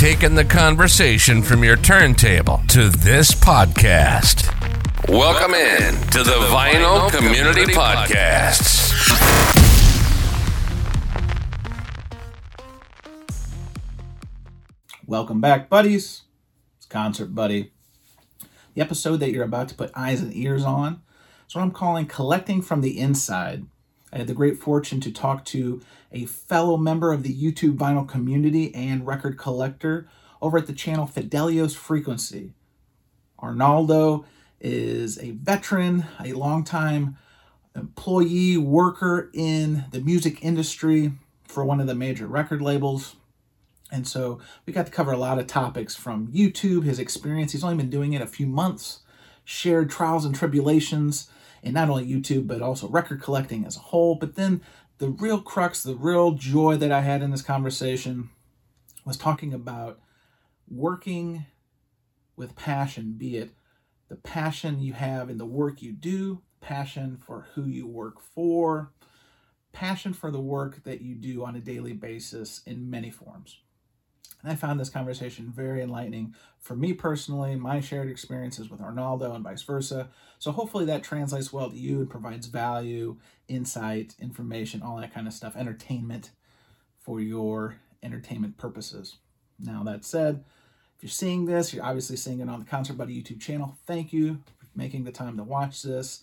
taken the conversation from your turntable to this podcast. Welcome in to the Vinyl Community Podcasts. Welcome back, buddies. It's Concert Buddie. The episode that you're about to put eyes and ears on is what I'm calling Collecting from the Inside. I had the great fortune to talk to a fellow member of the YouTube vinyl community and record collector over at the channel Fidelios Frequency. Arnaldo is a veteran, a longtime employee, worker in the music industry for one of the major record labels. And so we got to cover a lot of topics from YouTube, his experience. He's only been doing it a few months, shared trials and tribulations in not only YouTube, but also record collecting as a whole. But then the real crux, the real joy that I had in this conversation was talking about working with passion, be it the passion you have in the work you do, passion for who you work for, passion for the work that you do on a daily basis in many forms. And I found this conversation very enlightening for me personally, my shared experiences with Arnaldo and vice versa. So hopefully that translates well to you and provides value, insight, information, all that kind of stuff, entertainment for your entertainment purposes. Now, that said, if you're seeing this, you're obviously seeing it on the Concert Buddie YouTube channel. Thank you for making the time to watch this.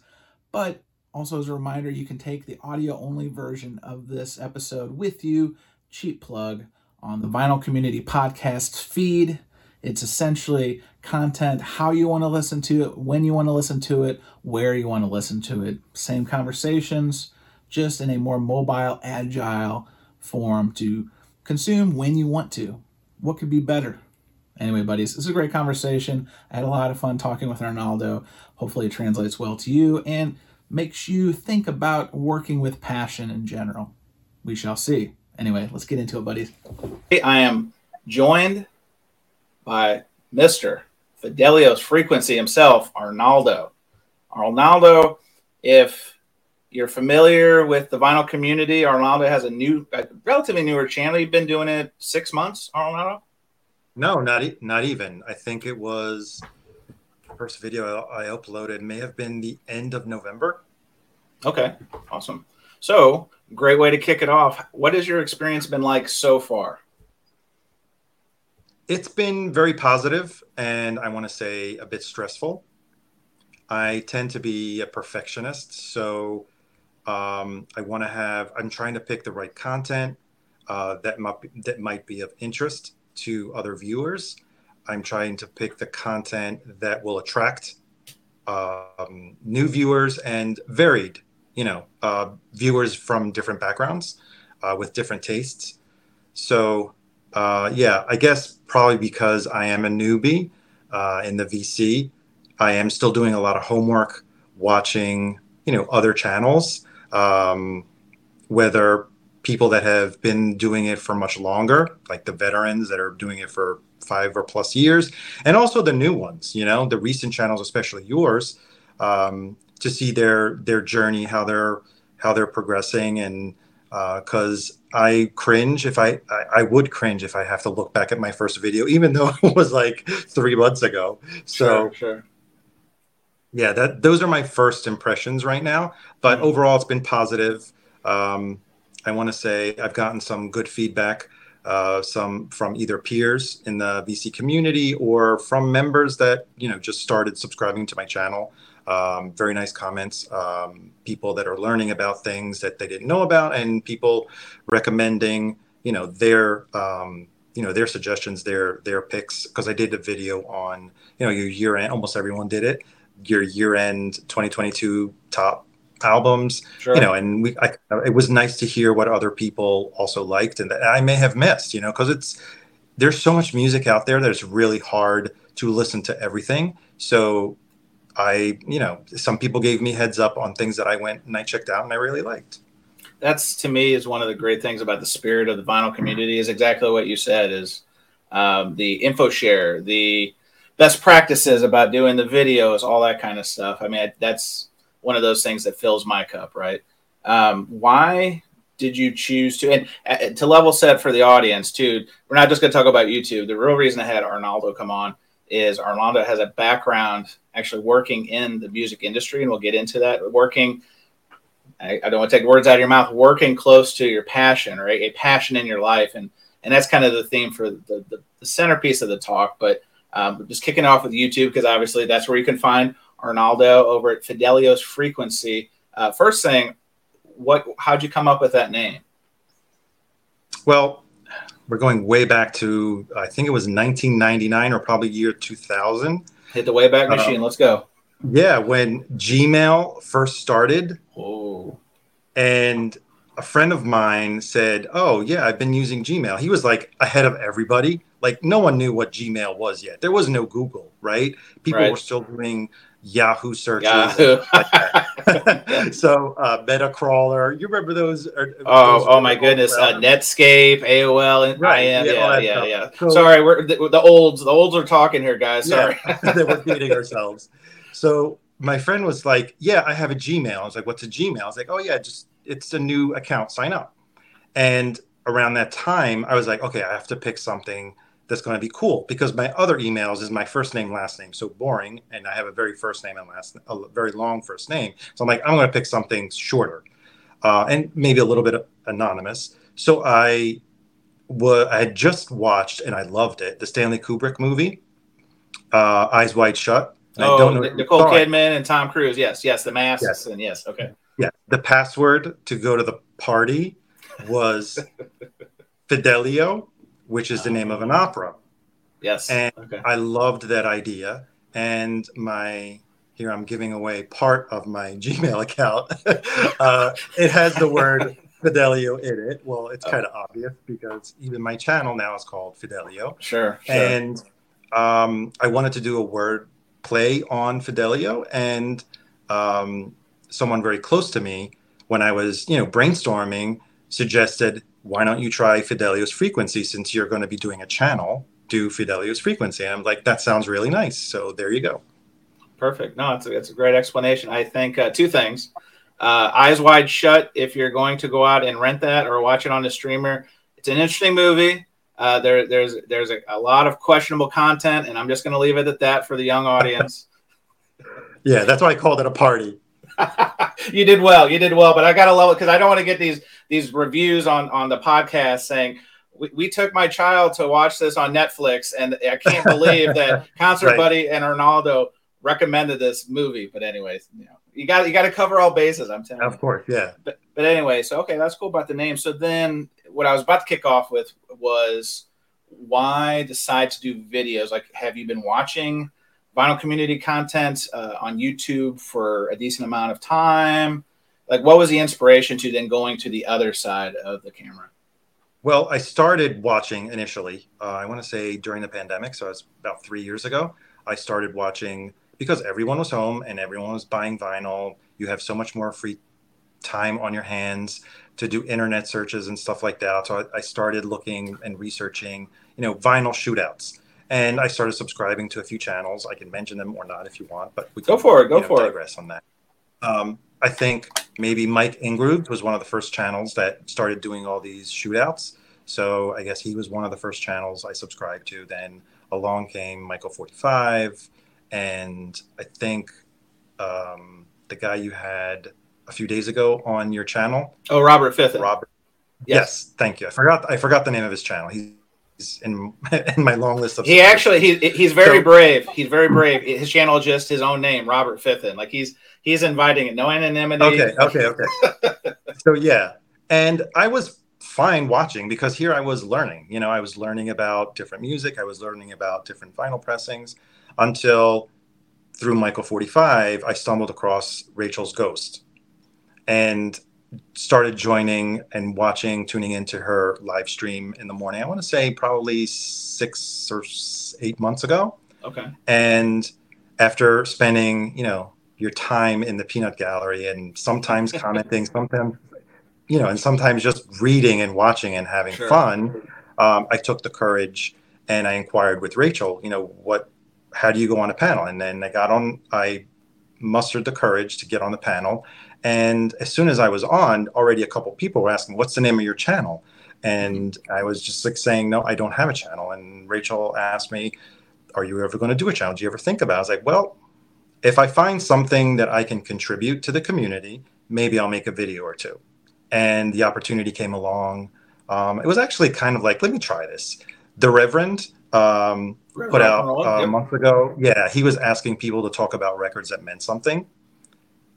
But also, as a reminder, you can take the audio only version of this episode with you. Cheap plug on the Vinyl Community Podcast feed. It's essentially content, how you want to listen to it, when you want to listen to it, where you want to listen to it. Same conversations, just in a more mobile, agile form to consume when you want to. What could be better? Anyway, buddies, this is a great conversation. I had a lot of fun talking with Arnaldo. Hopefully, it translates well to you and makes you think about working with passion in general. We shall see. Anyway, let's get into it, buddies. I am joined by Mr. Fidelios Frequency himself, Arnaldo. Arnaldo, if you're familiar with the vinyl community, Arnaldo has a new, a relatively newer channel. You've been doing it six months, Arnaldo? No, not e- not even. I think it was the first video I uploaded may have been the end of November. Okay, awesome. So, great way to kick it off. What has your experience been like so far? It's been very positive and I want to say a bit stressful. I tend to be a perfectionist, so um, I want to have. I'm trying to pick the right content uh, that might be, that might be of interest to other viewers. I'm trying to pick the content that will attract um, new viewers and varied, you know, uh, viewers from different backgrounds uh, with different tastes. So uh, yeah, I guess probably because I am a newbie uh, in the VC, I am still doing a lot of homework, watching you know other channels, um, whether people that have been doing it for much longer, like the veterans that are doing it for five or plus years, and also the new ones. You know, the recent channels, especially yours, um, to see their their journey, how they're how they're progressing, and because uh, I cringe if I, I, I would cringe if I have to look back at my first video, even though it was like three months ago. So sure, sure. yeah, that those are my first impressions right now. But mm-hmm. overall, it's been positive. Um, I want to say I've gotten some good feedback, uh, some from either peers in the VC community or from members that you know just started subscribing to my channel. Um, very nice comments. Um, people that are learning about things that they didn't know about, and people recommending, you know, their, um, you know, their suggestions, their their picks. Because I did a video on, you know, your year end. Almost everyone did it. Your year end 2022 top albums, sure. you know, and we. I, it was nice to hear what other people also liked, and that I may have missed, you know, because it's there's so much music out there that it's really hard to listen to everything. So I, you know, some people gave me heads up on things that I went and I checked out and I really liked. That's to me is one of the great things about the spirit of the vinyl community is exactly what you said is um, the info share, the best practices about doing the videos, all that kind of stuff. I mean, that's one of those things that fills my cup, right? Um, why did you choose to and uh, to level set for the audience too? We're not just going to talk about YouTube. The real reason I had Arnaldo come on is Arnaldo has a background actually working in the music industry, and we'll get into that. Working, I, I don't want to take words out of your mouth. Working close to your passion or a, a passion in your life, and and that's kind of the theme for the, the, the centerpiece of the talk. But um, just kicking off with YouTube because obviously that's where you can find Arnaldo over at Fidelio's Frequency. Uh, first thing, what? How'd you come up with that name? Well, we're going way back to I think it was 1999 or probably year 2000. Hit the Wayback Machine. Uh, Let's go. Yeah, when Gmail first started. Oh. And a friend of mine said, "Oh yeah, I've been using Gmail." He was like ahead of everybody. Like no one knew what Gmail was yet. There was no Google, right? People right. were still doing Yahoo searches. Yahoo. so uh, Metacrawler, you remember those? Or, oh, those oh my goodness, uh, Netscape, AOL, and right. IM. Yeah, yeah, yeah, yeah. So, Sorry, we're the, the, olds. The olds are talking here, guys. Sorry, yeah, we're dating ourselves. So my friend was like, "Yeah, I have a Gmail." I was like, "What's a Gmail?" I was like, "Oh yeah, just it's a new account. Sign up." And around that time, I was like, "Okay, I have to pick something." That's going to be cool because my other emails is my first name last name so boring and i have a very first name and last a very long first name so i'm like i'm going to pick something shorter uh, and maybe a little bit anonymous so i was i had just watched and i loved it the stanley kubrick movie uh, eyes wide shut oh, I don't know Nicole Kidman and Tom Cruise. Yes, yes, the masks yes. and yes, okay. Yeah, the password to go to the party was Fidelio, which is the name of an opera. Yes. And okay. I loved that idea. And my here I'm giving away part of my Gmail account. uh, it has the word Fidelio in it. Well, it's oh. kind of obvious because even my channel now is called Fidelio. Sure. sure. And um, I wanted to do a word play on Fidelio, and um, someone very close to me, when I was you know brainstorming, suggested why don't you try Fidelio's frequency since you're going to be doing a channel? Do Fidelio's frequency. And I'm like, that sounds really nice. So there you go. Perfect. No, it's a, it's a great explanation. I think uh, two things. Uh, Eyes Wide Shut, if you're going to go out and rent that or watch it on a streamer, it's an interesting movie. Uh, there, there's there's a, a, lot of questionable content, and I'm just going to leave it at that for the young audience. yeah, that's why I called it a party. you did well. You did well, but I gotta love it because I don't want to get these these reviews on on the podcast saying we, we, took my child to watch this on Netflix, and I can't believe that Concert right. Buddy and Arnaldo recommended this movie. But anyways, you know, you got you got to cover all bases. I'm telling of you. Of course, yeah. But but anyway, so okay, that's cool about the name. So then, what I was about to kick off with was why decide to do videos? Like, have you been watching? Vinyl community content uh, on YouTube for a decent amount of time? Like, what was the inspiration to then going to the other side of the camera? Well, I started watching initially. Uh, I want to say during the pandemic, so it's about three years ago. I started watching because everyone was home and everyone was buying vinyl. You have so much more free time on your hands to do internet searches and stuff like that. So I, I started looking and researching, you know, vinyl shootouts and I started subscribing to a few channels. I can mention them or not if you want, but we can, go for it. Go know, for digress it. on that. Um, I think maybe Mike Ingrooves was one of the first channels that started doing all these shootouts. So I guess he was one of the first channels I subscribed to. Then along came Michael Forty Five, and I think um, the guy you had a few days ago on your channel. Oh, Robert Fifth. Robert. Yes. yes. thank you. I forgot. I forgot the name of his channel. He in in my long list of. He actually he he's very so, brave. He's very brave. His channel just his own name, Robert Fithen. Like he's he's inviting it, no anonymity. Okay, okay, okay. so yeah, and I was fine watching because here I was learning. You know, I was learning about different music. I was learning about different vinyl pressings until through Michael 45, I stumbled across Rachel's Ghost. And started joining and watching, tuning into her live stream in the morning. I want to say probably six or eight months ago. Okay. And after spending, you know, your time in the peanut gallery and sometimes commenting, sometimes, you know, and sometimes just reading and watching and having sure. fun, um, I took the courage and I inquired with Rachel, you know, what, how do you go on a panel? And then I got on, I mustered the courage to get on the panel. And as soon as I was on, already a couple people were asking, "What's the name of your channel?" And I was just like saying, "No, I don't have a channel." And Rachel asked me, "Are you ever going to do a channel? Do you ever think about?" it? I was like, "Well, if I find something that I can contribute to the community, maybe I'll make a video or two. And the opportunity came along. Um, it was actually kind of like, let me try this. The Reverend um, put out uh, a month ago. Yeah, he was asking people to talk about records that meant something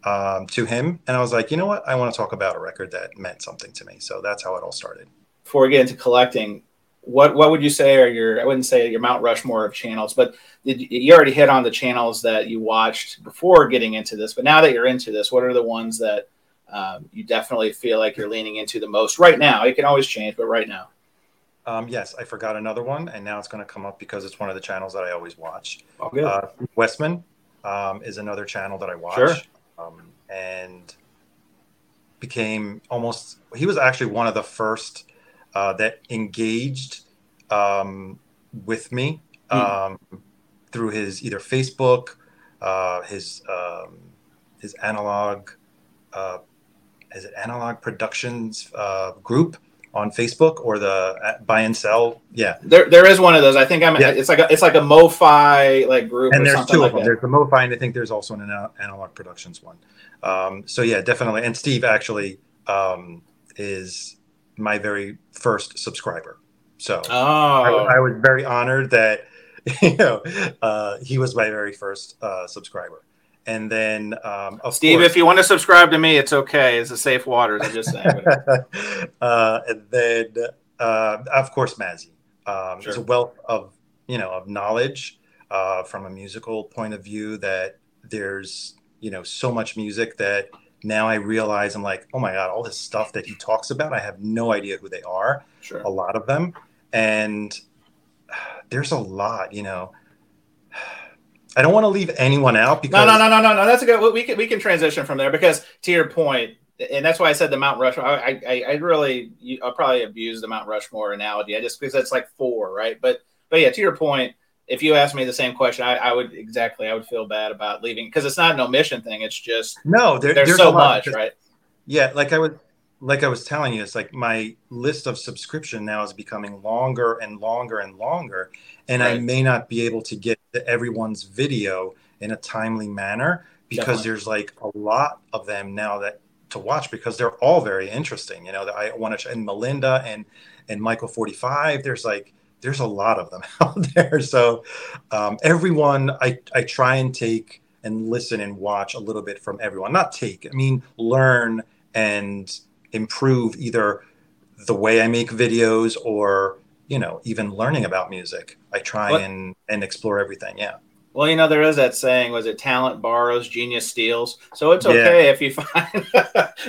um, to him. And I was like, you know what? I want to talk about a record that meant something to me. So that's how it all started. Before we get into collecting, what what would you say are your I wouldn't say your Mount Rushmore of channels, but you already hit on the channels that you watched before getting into this. But now that you're into this, what are the ones that um, you definitely feel like you're leaning into the most right now? It can always change, but right now. Um, yes, I forgot another one, and now it's going to come up because it's one of the channels that I always watch. Oh, good. Uh, Westman um, is another channel that I watch, sure. um, and became almost. He was actually one of the first uh, that engaged um, with me mm. through his either Facebook, uh, his um, his analog, uh, is it analog productions uh, group on Facebook or the uh, buy and sell. Yeah, there there is one of those. I think I'm. Yeah. It's like a, it's like a MoFi like group. And there's two like of them. That. There's the MoFi, and I think there's also an analog productions one. Um, so yeah, definitely. And Steve actually um, is my very first subscriber. So oh. I, I, was very honored that you know uh, he was my very first uh, subscriber. And then, um, Steve, course, if you want to subscribe to me, it's okay. It's a safe waters. I'm just saying. uh, and then, uh, of course, Mazzy. Um, sure. There's a wealth of you know of knowledge uh, from a musical point of view that there's you know so much music that now I realize I'm like, oh my god, all this stuff that he talks about, I have no idea who they are. Sure. A lot of them, and there's a lot, you know. I don't want to leave anyone out because no, no, no, no, no, no. That's a good. We can we can transition from there because to your point, and that's why I said the Mount Rushmore. I I, I really I'll probably abuse the Mount Rushmore analogy. I just because that's like four, right? But but yeah, to your point, if you asked me the same question, I, I would exactly. I would feel bad about leaving because it's not an omission thing. It's just no. There, there's, there's, so much, right? Yeah, like I would like I was telling you, it's like my list of subscription now is becoming longer and longer and longer, and right. I may not be able to get to everyone's video in a timely manner because Definitely. there's like a lot of them now that to watch because they're all very interesting. You know, I want to and Melinda and and Michael 45. There's like there's a lot of them out there. So um, everyone, I I try and take and listen and watch a little bit from everyone. Not take, I mean learn and improve either the way I make videos or you know even learning about music. I try what? and and explore everything. Yeah. Well, you know there is that saying: was it talent borrows, genius steals? So it's okay yeah. if you find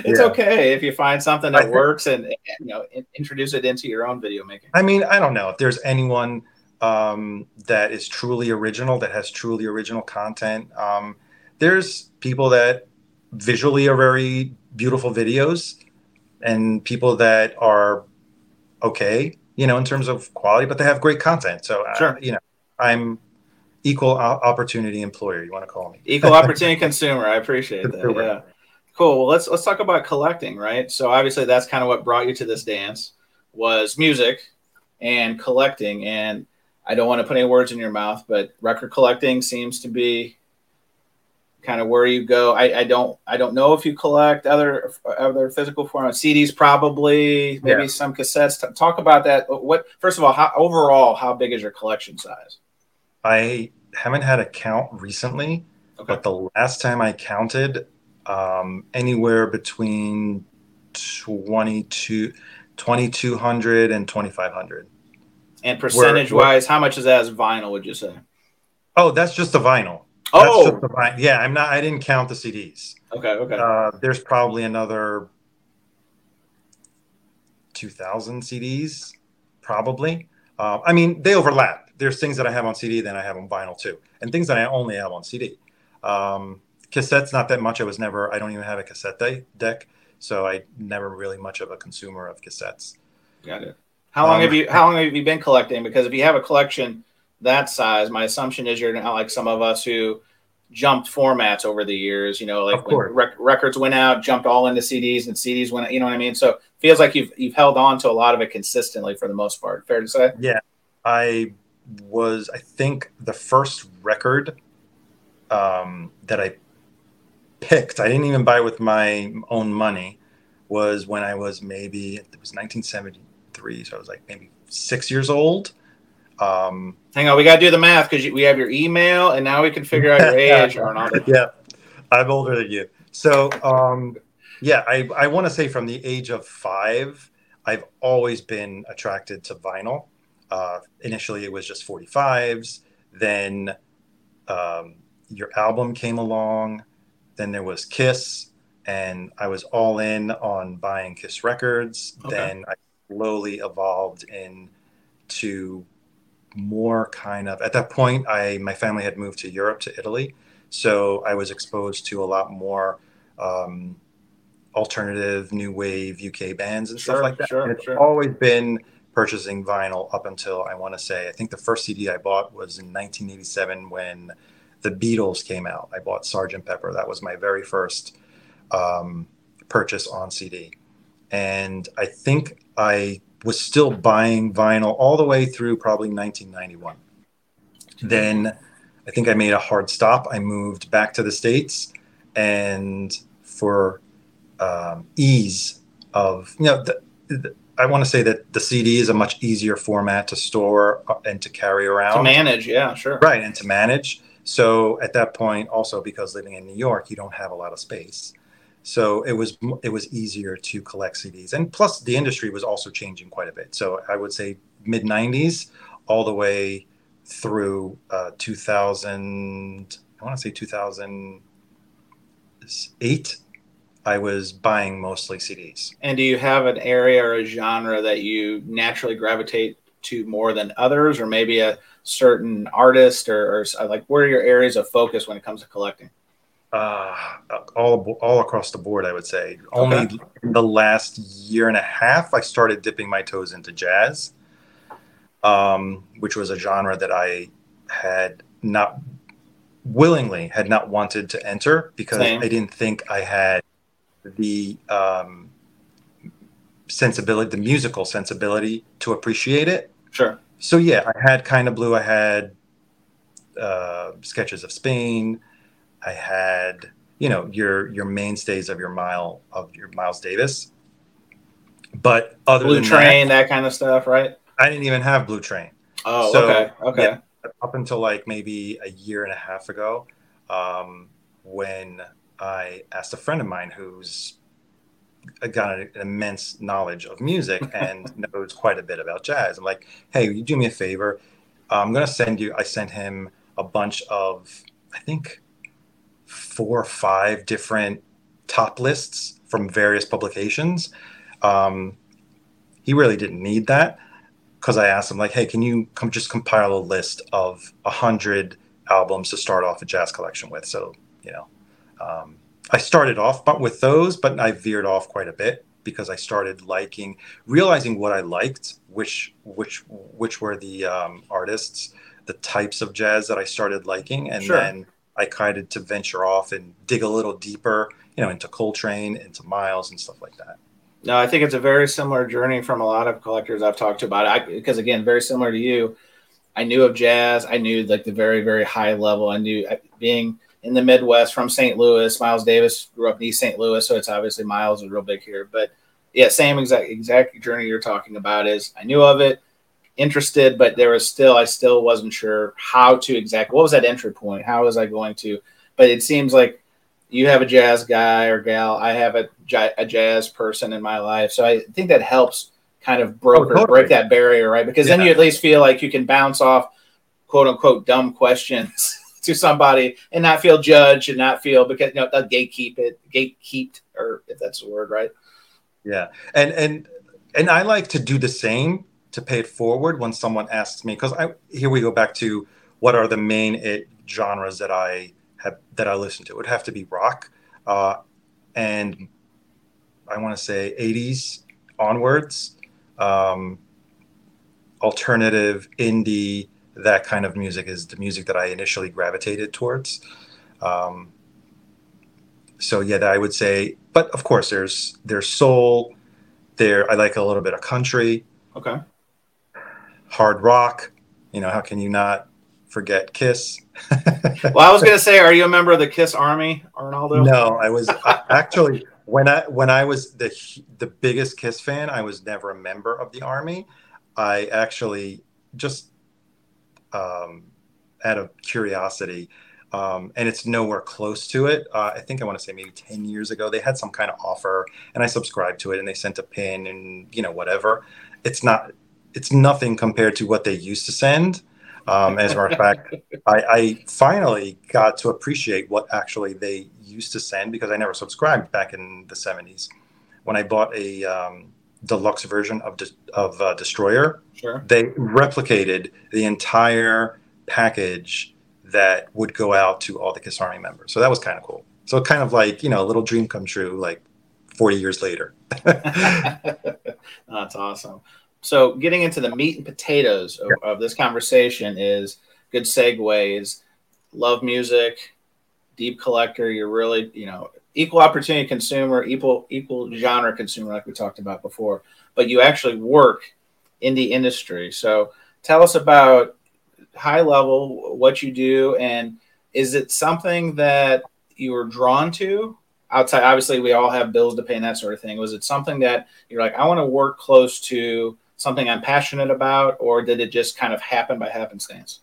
it's yeah. okay if you find something that works and you know introduce it into your own video making. I mean, I don't know if there's anyone um, that is truly original that has truly original content. Um, there's people that visually are very beautiful videos and people that are okay, you know, in terms of quality, but they have great content. So, uh, sure. You know, I'm equal opportunity employer. You want to call me equal opportunity consumer. I appreciate that. Yeah. Cool. Well, let's let's talk about collecting, right? So obviously that's kind of what brought you to this dance was music and collecting. And I don't want to put any words in your mouth, but record collecting seems to be kind of where you go. I, I don't I don't know if you collect other other physical formats, CDs probably, maybe yeah. some cassettes. Talk about that. What first of all, how overall, how big is your collection size? I haven't had a count recently, okay. but the last time I counted, um, anywhere between 22, 2200 and 2500. And percentage wise, how much is that as vinyl, would you say? Oh, that's just the vinyl. Oh, yeah. I'm not. I didn't count the CDs. Okay. Okay. Uh, there's probably another 2,000 CDs, probably. Uh, I mean, they overlap. There's things that I have on CD, then I have on vinyl too, and things that I only have on CD. Um, cassettes, not that much. I was never. I don't even have a cassette de- deck, so I never really much of a consumer of cassettes. Got it. How long um, have you How long have you been collecting? Because if you have a collection that size, my assumption is you're not like some of us who jumped formats over the years. You know, like when rec- records went out, jumped all into CDs, and CDs went. You know what I mean? So feels like you've you've held on to a lot of it consistently for the most part. Fair to say? Yeah, I was. I think the first record um, that I picked. I didn't even buy with my own money. Was when I was maybe it was 1973, so I was like maybe six years old. Um, Hang on, we got to do the math because we have your email, and now we can figure out your age, Arnold. yeah, I'm older than you. So, um, yeah, I, I want to say from the age of five, I've always been attracted to vinyl. Uh, initially, it was just 45s. Then um, your album came along. Then there was Kiss, and I was all in on buying Kiss records. Okay. Then I slowly evolved into more kind of at that point i my family had moved to europe to italy. So i was exposed to a lot more um, alternative new wave uk bands and sure, stuff like that. sure, it's sure. always been purchasing vinyl up until i want to say i think the first cd i bought was in 1987 when the beatles came out. I bought sergeant pepper. That was my very first um, purchase on cd and i think i was still buying vinyl all the way through probably 1991. Then I think I made a hard stop. I moved back to the States, and for um, ease of, you know, the, the, I want to say that the CD is a much easier format to store uh, and to carry around. To manage, yeah, sure. Right, and to manage. So at that point, also because living in New York, you don't have a lot of space so it was it was easier to collect CDs, and plus the industry was also changing quite a bit. So I would say mid '90s all the way through uh, 2000. I want to say 2008. I was buying mostly CDs. And do you have an area or a genre that you naturally gravitate to more than others, or maybe a certain artist, or, or like where are your areas of focus when it comes to collecting? Uh, all all across the board. I would say only okay. in the last year and a half I started dipping my toes into jazz, um, which was a genre that I had not willingly had not wanted to enter because Same. I didn't think I had the um, sensibility, the musical sensibility to appreciate it. Sure. So yeah, I had kind of blue. I had uh, sketches of Spain. I had, you know, your your mainstays of your mile of your Miles Davis. But other Blue than Train, that, that, kind of stuff, right? I didn't even have Blue Train. Oh, so, okay, okay. Yeah, up until like maybe a year and a half ago, um, when I asked a friend of mine who's got an immense knowledge of music and knows quite a bit about jazz. I'm like, hey, you do me a favor? I'm going to send you. I sent him a bunch of, I think, four or five different top lists from various publications. Um, he really didn't need that because I asked him like, "Hey, can you come just compile a list of a hundred albums to start off a jazz collection with?" So you know, um, I started off but with those, but I veered off quite a bit because I started liking, realizing what I liked, which which which were the um, artists, the types of jazz that I started liking, and sure. then I kind of to venture off and dig a little deeper, you know, into Coltrane, into Miles, and stuff like that. No, I think it's a very similar journey from a lot of collectors I've talked to about it. because again, very similar to you, I knew of jazz. I knew like the very, very high level. I knew being in the Midwest from St. Louis. Miles Davis grew up in East St. Louis, so it's obviously Miles is real big here. But yeah, same exact exact journey you're talking about is I knew of it interested, but there was still I still wasn't sure how to exactly what was that entry point. How was I going to? But it seems like you have a jazz guy or gal. I have a, a jazz person in my life, so I think that helps kind of oh, broker oh, totally. break that barrier, right? Because yeah. then you at least feel like you can bounce off quote unquote dumb questions to somebody and not feel judged and not feel because you know they'll gatekeep it, gatekeep, or if that's the word, right? Yeah, and and and I like to do the same to pay it forward when someone asks me because I here we go back to what are the main genres that I have that I listen to. It would have to be rock, uh, and I want to say '80s onwards, um, alternative indie. That kind of music is the music that I initially gravitated towards. Um, so yeah, I would say, but of course, there's there's soul. There, I like a little bit of country. Okay. Hard rock. You know, how can you not forget Kiss? well, I was going to say, are you a member of the Kiss Army, Arnaldo? No, I was I, actually when I when I was the the biggest Kiss fan. I was never a member of the Army. I actually just um, out of curiosity um, and it's nowhere close to it. Uh, I think I want to say maybe 10 years ago, they had some kind of offer and I subscribed to it and they sent a pin and, you know, whatever. It's not, it's nothing compared to what they used to send. Um, as a matter of fact, I, I, finally got to appreciate what actually they used to send because I never subscribed back in the 70s. When I bought a um, deluxe version of, De- of uh, Destroyer, sure. they replicated the entire package that would go out to all the Kiss Army members. So that was kind of cool. So kind of like, you know, a little dream come true like 40 years later. That's awesome. So getting into the meat and potatoes of, yeah. of this conversation is good segues. Love music, deep collector. You're really, you know, equal opportunity consumer, equal equal genre consumer, like we talked about before. But you actually work in the industry. So tell us about high level what you do and is it something that you were drawn to outside obviously we all have bills to pay and that sort of thing was it something that you're like i want to work close to something i'm passionate about or did it just kind of happen by happenstance?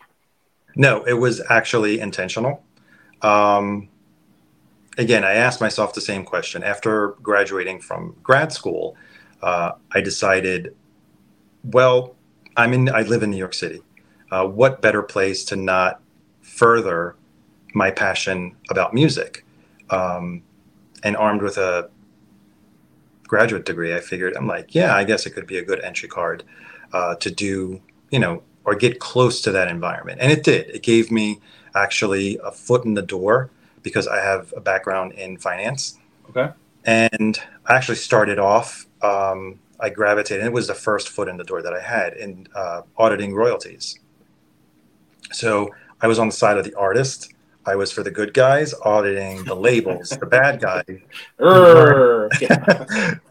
No it was actually intentional. Um, again i asked myself the same question. After graduating from grad school uh, i decided well i'm in i live in new york city. Uh, what better place to not further my passion about music? Um, and armed with a graduate degree, I figured I'm like, yeah, I guess it could be a good entry card uh, to do, you know, or get close to that environment. And it did. It gave me actually a foot in the door because I have a background in finance. Okay. And I actually started off. Um, I gravitated. It was the first foot in the door that I had in uh, auditing royalties. So I was on the side of the artist. I was for the good guys auditing the labels, the bad guys who,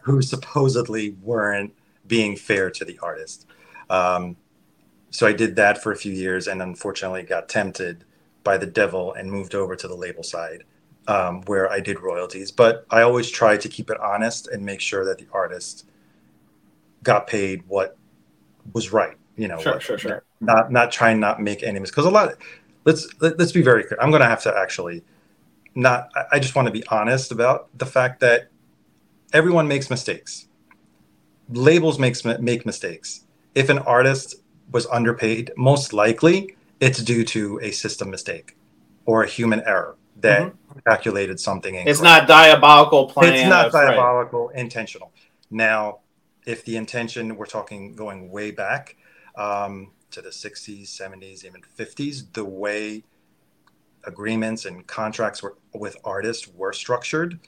who supposedly weren't being fair to the artist. Um, so I did that for a few years and unfortunately got tempted by the devil and moved over to the label side um, where I did royalties. But I always tried to keep it honest and make sure that the artist got paid what was right you know, sure, sure, sure. Not not try and not make enemies because a lot. Let's let, us let us be very clear. I'm going to have to actually not. I, I just want to be honest about the fact that everyone makes mistakes. Labels makes make mistakes. If an artist was underpaid, most likely it's due to a system mistake or a human error that mm-hmm. calculated something. Incorrect. It's not diabolical plan. It's not diabolical, right. intentional. Now, if the intention we're talking going way back, um, to the 60s, 70s, even 50s, the way agreements and contracts were, with artists were structured,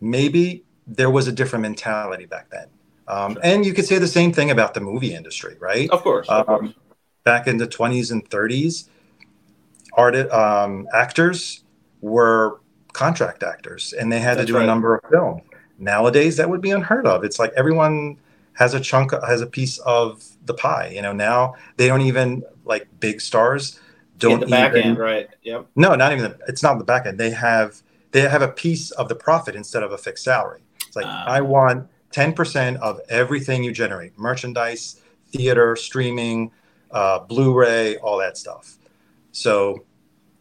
maybe there was a different mentality back then. Um, sure. And you could say the same thing about the movie industry, right? Of course. Of um, course. Back in the 20s and 30s, art, um, actors were contract actors and they had That's to do right. a number of films. Nowadays, that would be unheard of. It's like everyone has a chunk has a piece of the pie you know now they don't even like big stars don't the back even, end right yep. No not even the, it's not the back end. They have they have a piece of the profit instead of a fixed salary. It's like uh, i want 10% of everything you generate merchandise theater streaming uh, blu-ray all that stuff. So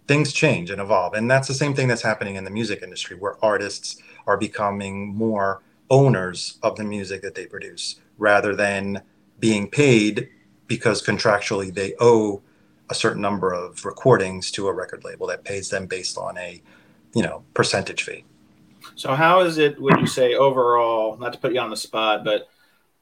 things change and evolve and that's the same thing that's happening in the music industry where artists are becoming more owners of the music that they produce rather than being paid because contractually they owe a certain number of recordings to a record label that pays them based on a you know percentage fee. So how is it would you say overall not to put you on the spot but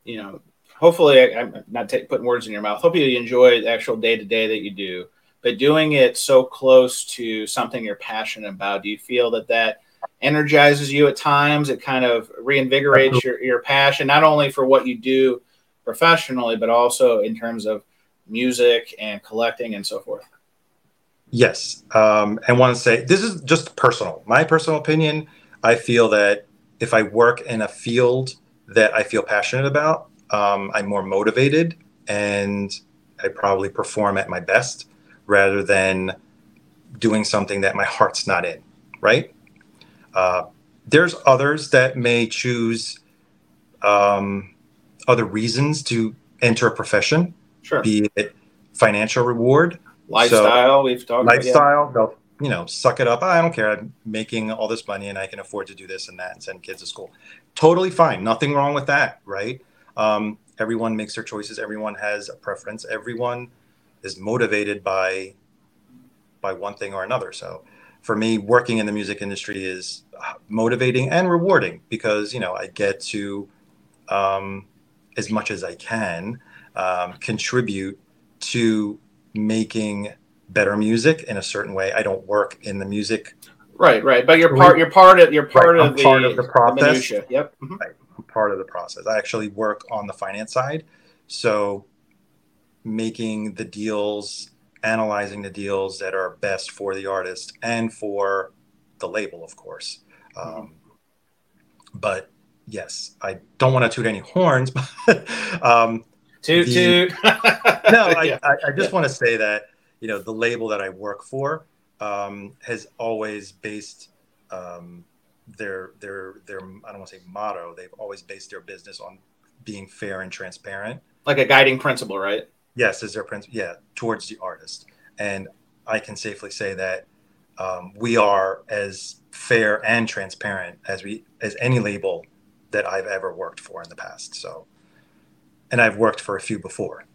you know hopefully I, am not t- putting words in your mouth hopefully you enjoy the actual day to day that you do but doing it so close to something you're passionate about do you feel that that energizes you at times. It kind of reinvigorates your, your passion, not only for what you do professionally, but also in terms of music and collecting and so forth. Yes. Um, and want to say this is just personal. My personal opinion, I feel that if I work in a field that I feel passionate about, um, I'm more motivated and I probably perform at my best rather than doing something that my heart's not in, right? Uh, there's others that may choose um, other reasons to enter a profession, Sure. be it financial reward, Lifestyle, we've talked lifestyle. They'll you know suck it up. I don't care. I'm making all this money and I can afford to do this and that and send kids to school. Totally fine. Nothing wrong with that, right? Um, everyone makes their choices. Everyone has a preference. Everyone is motivated by by one thing or another. So for me, working in the music industry is motivating and rewarding because you know I get to um, as much as I can um, contribute to making better music in a certain way. I don't work in the music. Right, right. But you're part. You're part of. You're part Right, of the part of the process. minutia. Yep. Mhm. I'm part of the process. I actually work on the finance side. So making the deals, analyzing the deals that are best for the artist and for the label, of course. Um, but yes, I don't want to toot any horns, but um, Toot The- toot. no, I, Yeah. I, I just want to say that you know the label that I work for um, has always based um, their their their I don't want to say motto. They've always based their business on being fair and transparent. like a guiding principle, right? Yes, is their principle. Yeah, towards the artist, and I can safely say that um, we are as fair and transparent as we as any label that I've ever worked for in the past. So, and I've worked for a few before.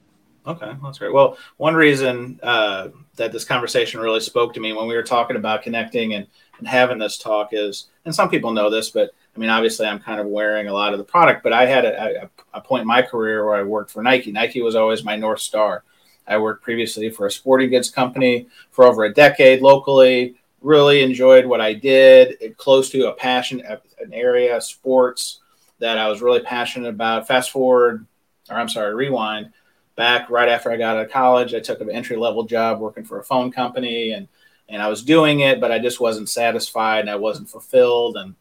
Okay, that's great. Well, one reason uh, that this conversation really spoke to me when we were talking about connecting and, and having this talk is, and some people know this, but I mean, obviously, I'm kind of wearing a lot of the product. But I had a, a, a point in my career where I worked for Nike. Nike was always my north star. I worked previously for a sporting goods company for over a decade locally. Really enjoyed what I did. It close to a passion, an area, sports that I was really passionate about. Fast forward, or I'm sorry, rewind back right after I got out of college. I took an entry level job working for a phone company and and I was doing it, but I just wasn't satisfied and I wasn't fulfilled. And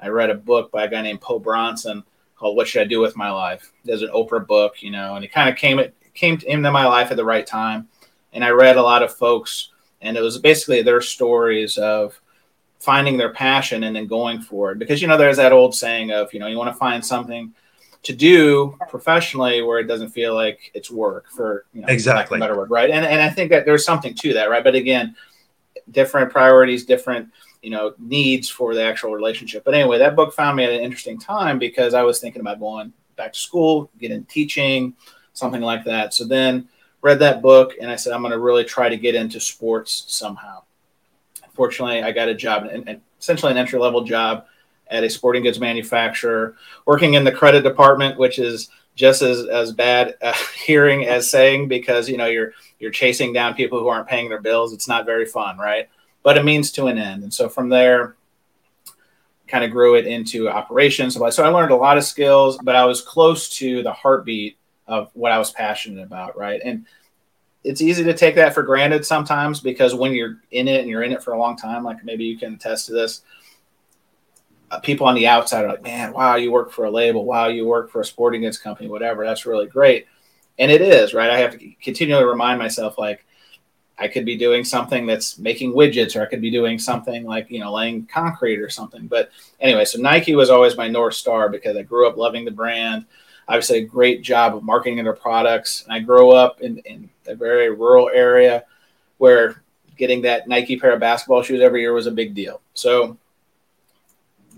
I read a book by a guy named Po Bronson called "What Should I Do with My Life." There's an Oprah book, you know, and it kind of came it came into my life at the right time. And I read a lot of folks, and it was basically their stories of finding their passion and then going for it. Because you know, there's that old saying of you know you want to find something to do professionally where it doesn't feel like it's work for you know Exactly. better word right and and I think that there's something to that right but again different priorities different you know needs for the actual relationship but anyway that book found me at an interesting time because I was thinking about going back to school get in teaching something like that so then read that book and I said I'm going to really try to get into sports somehow fortunately I got a job and essentially an entry level job at a sporting goods manufacturer, working in the credit department, which is just as, as bad uh, hearing as saying because you know you're you're chasing down people who aren't paying their bills. It's not very fun, right? But it means to an end. And so from there, kind of grew it into operations. So I learned a lot of skills, but I was close to the heartbeat of what I was passionate about, right? And it's easy to take that for granted sometimes because when you're in it and you're in it for a long time, like maybe you can attest to this, uh, people on the outside are like, man, wow, you work for a label. Wow, you work for a sporting goods company, whatever. That's really great. And it is, right? I have to continually remind myself, like, I could be doing something that's making widgets, or I could be doing something like, you know, laying concrete or something. But anyway, so Nike was always my North Star because I grew up loving the brand. Obviously, a great job of marketing their products. And I grew up in, in a very rural area where getting that Nike pair of basketball shoes every year was a big deal. So,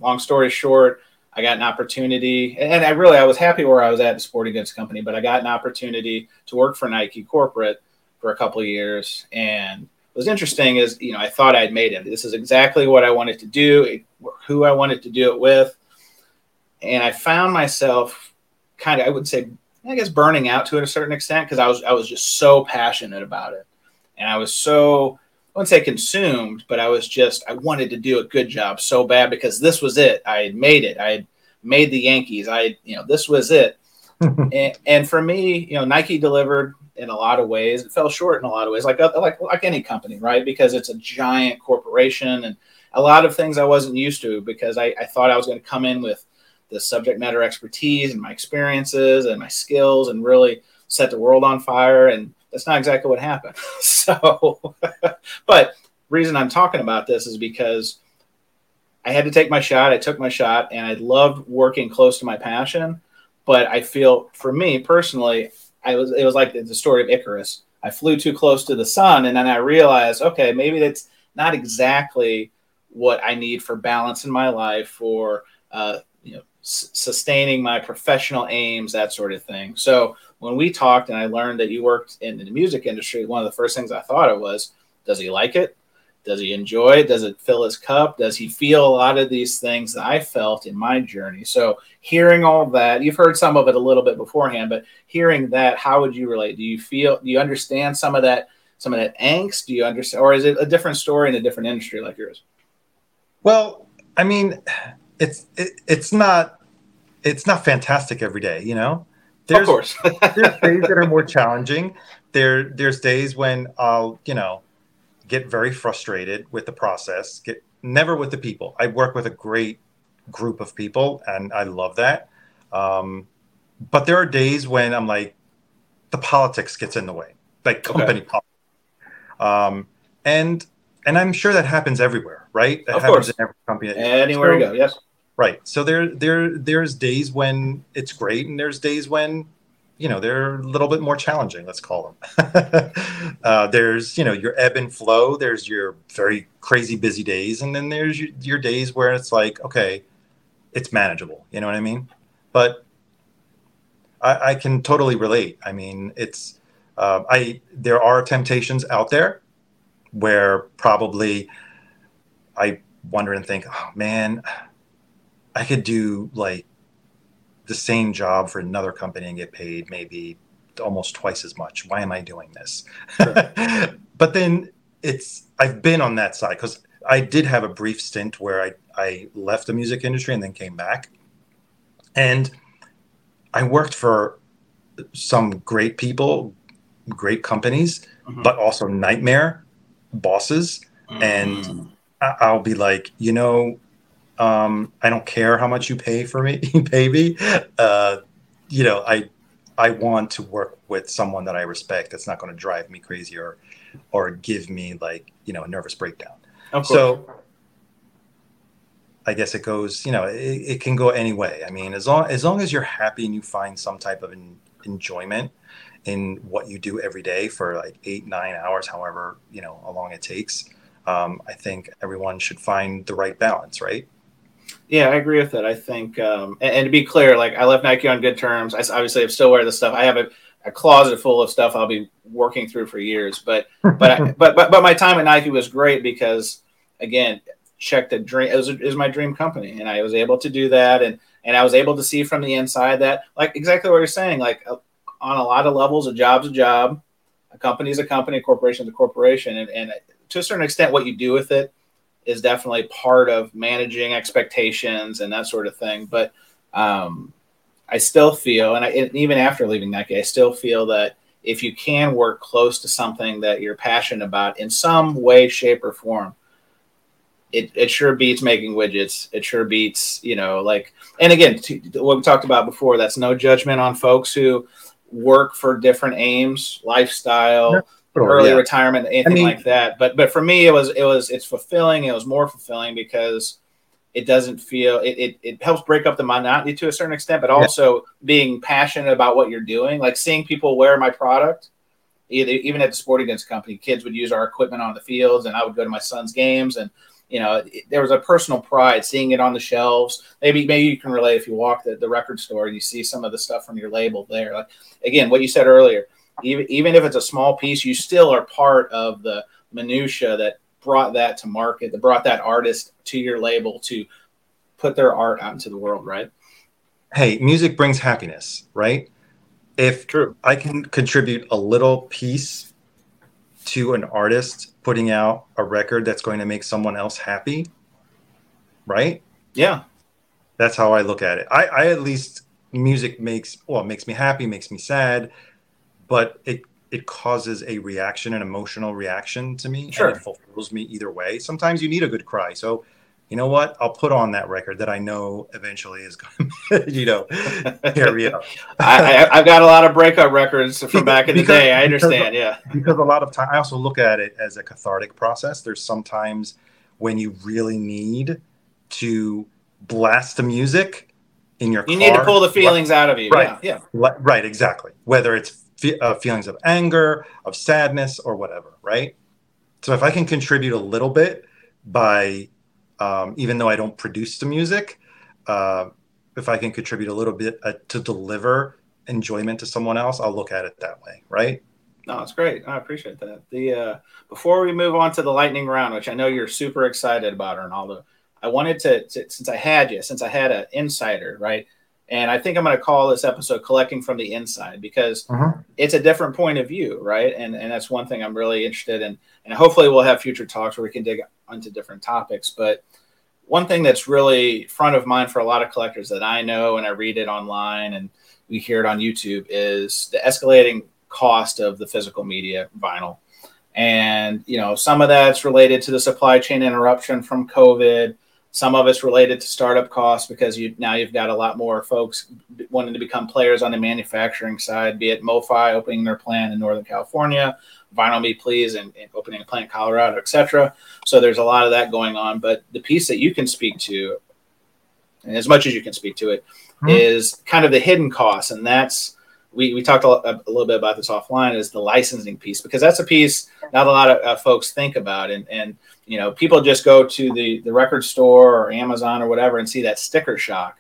long story short, I got an opportunity, and I really I was happy where I was at the sporting goods company, but I got an opportunity to work for Nike corporate for a couple of years. And what was interesting is, you know, I thought I'd made it. This is exactly what I wanted to do, who I wanted to do it with, and I found myself kind of, I would say, I guess, burning out to it a certain extent because I was I was just so passionate about it, and I was so I wouldn't say consumed, but I was just I wanted to do a good job so bad because this was it. I had made it. I had made the Yankees. I you know this was it. and, and for me, you know, Nike delivered in a lot of ways. It fell short in a lot of ways, like uh, like like any company, right? Because it's a giant corporation, and a lot of things I wasn't used to because I, I thought I was going to come in with the subject matter expertise and my experiences and my skills and really set the world on fire. And that's not exactly what happened. so, but reason I'm talking about this is because I had to take my shot. I took my shot, and I loved working close to my passion. But I feel, for me personally, I was it was like the story of Icarus. I flew too close to the sun, and then I realized, okay, maybe that's not exactly what I need for balance in my life, for uh, sustaining my professional aims, that sort of thing. So when we talked, and I learned that you worked in the music industry, one of the first things I thought of was, does he like it? Does he enjoy it? Does it fill his cup? Does he feel a lot of these things that I felt in my journey? So, hearing all that, you've heard some of it a little bit beforehand, but hearing that, how would you relate? Do you feel, do you understand some of that, some of that angst? Do you understand, or is it a different story in a different industry like yours? Well, I mean, it's it, it's not it's not fantastic every day, you know. There's, of course, there's days that are more challenging. There there's days when I'll you know get very frustrated with the process, get never with the people. I work with a great group of people and I love that. Um, but there are days when I'm like, the politics gets in the way, like company okay. politics. Um, and and I'm sure that happens everywhere, right? That of happens course. in every company. Anywhere so, you go, yes. Right. So there there there's days when it's great and there's days when you know they're a little bit more challenging let's call them. Uh, there's you know your ebb and flow. There's your very crazy busy days. And then there's your, your, days where it's like okay it's manageable. You know what i mean? But i, I can totally relate. I mean it's uh, i there are temptations out there where probably i wonder and think oh man i could do like the same job for another company and get paid maybe almost twice as much. Why am I doing this? Sure. but then it's I've been on that side because I did have a brief stint where I, I left the music industry and then came back. And I worked for some great people, great companies, mm-hmm. but also nightmare bosses. Mm-hmm. And I'll be like, you know, um, I don't care how much you pay for me, baby. Uh, you know, I I want to work with someone that I respect. That's not going to drive me crazy or or give me like you know a nervous breakdown. So I guess it goes. You know, it, it, can go any way. I mean, as long as long as you're happy and you find some type of en- enjoyment in what you do every day for like eight nine hours, however you know how long it takes. Um, I think everyone should find the right balance, right? Yeah, I agree with that. I think, um, and, and, to be clear, like I left Nike on good terms. I obviously I'm still wear the stuff. I have a, a, closet full of stuff I'll be working through for years. But but, I, but but but my time at Nike was great because again, check the dream. It was, it was my dream company, and I was able to do that, and and I was able to see from the inside that like exactly what you're saying. Like uh, on a lot of levels, a job's a job, a company's a company, a corporation's a corporation, and, and to a certain extent, what you do with it is definitely part of managing expectations and that sort of thing. But um, I still feel, and, I, and even after leaving Nike, I still feel that if you can work close to something that you're passionate about in some way, shape, or form, it, it sure beats making widgets. It sure beats, you know, like, and again, what we talked about before, that's no judgment on folks who work for different aims, lifestyle, early yeah. retirement, anything I mean, like that. But but for me, it was it was it's fulfilling. It was more fulfilling because it doesn't feel it, it, it helps break up the monotony to a certain extent, but also yeah. being passionate about what you're doing, like seeing people wear my product. Either, even at the sporting goods company, kids would use our equipment on the fields, and I would go to my son's games, and you know, it, there was a personal pride seeing it on the shelves. Maybe maybe you can relate if you walk the, the record store and you see some of the stuff from your label there. Like again, what you said earlier, even even if it's a small piece, you still are part of the minutia that brought that to market, that brought that artist to your label to put their art out into the world, right? Hey, music brings happiness, right? If True. I can contribute a little piece to an artist putting out a record that's going to make someone else happy, right? Yeah. That's how I look at it. I, I at least music makes well, it makes me happy, makes me sad, but it it causes a reaction, an emotional reaction to me, Sure. and it fulfills me either way. Sometimes you need a good cry, so you know what? I'll put on that record that I know eventually is going to, you know, carry up. I, I, I've got a lot of breakup records from back in the Because- day. I because- understand. Yeah. because a lot of time I also look at it as a cathartic process. There's sometimes when you really need to blast the music in your You car. need to pull the feelings out of you. Right. Yeah. Right, right, exactly. Whether it's uh, feelings of anger, of sadness, or whatever, right? So if I can contribute a little bit by, um, even though I don't produce the music, uh, if I can contribute a little bit uh, to deliver enjoyment to someone else, I'll look at it that way, right? No, it's great. I appreciate that. The uh, before we move on to the lightning round, which I know you're super excited about, Arnaldo, I wanted to, to since I had you, since I had an insider, right? And I think I'm going to call this episode "Collecting from the Inside" because mm-hmm. it's a different point of view, right? And and that's one thing I'm really interested in. And hopefully, we'll have future talks where we can dig into different topics. But one thing that's really front of mind for a lot of collectors that I know and I read it online and we hear it on YouTube is the escalating cost of the physical media vinyl. And you know, some of that's related to the supply chain interruption from COVID. Some of it's related to startup costs because you now you've got a lot more folks wanting to become players on the manufacturing side, be it MoFi opening their plant in Northern California, Vinyl Me Please and, and opening a plant in Colorado, etc. So there's a lot of that going on. But the piece that you can speak to, as much as you can speak to it, is Mhm. kind of the hidden costs, and that's we, we talked a, a little bit about this offline is the licensing piece because that's a piece not a lot of uh, folks think about and and you know people just go to the the record store or amazon or whatever and see that sticker shock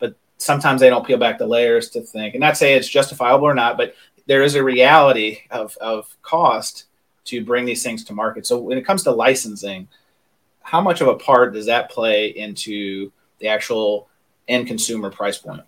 but sometimes they don't peel back the layers to think. And not say it's justifiable or not but there is a reality of of cost to bring these things to market. So when it comes to licensing how much of a part does that play into the actual end consumer price point?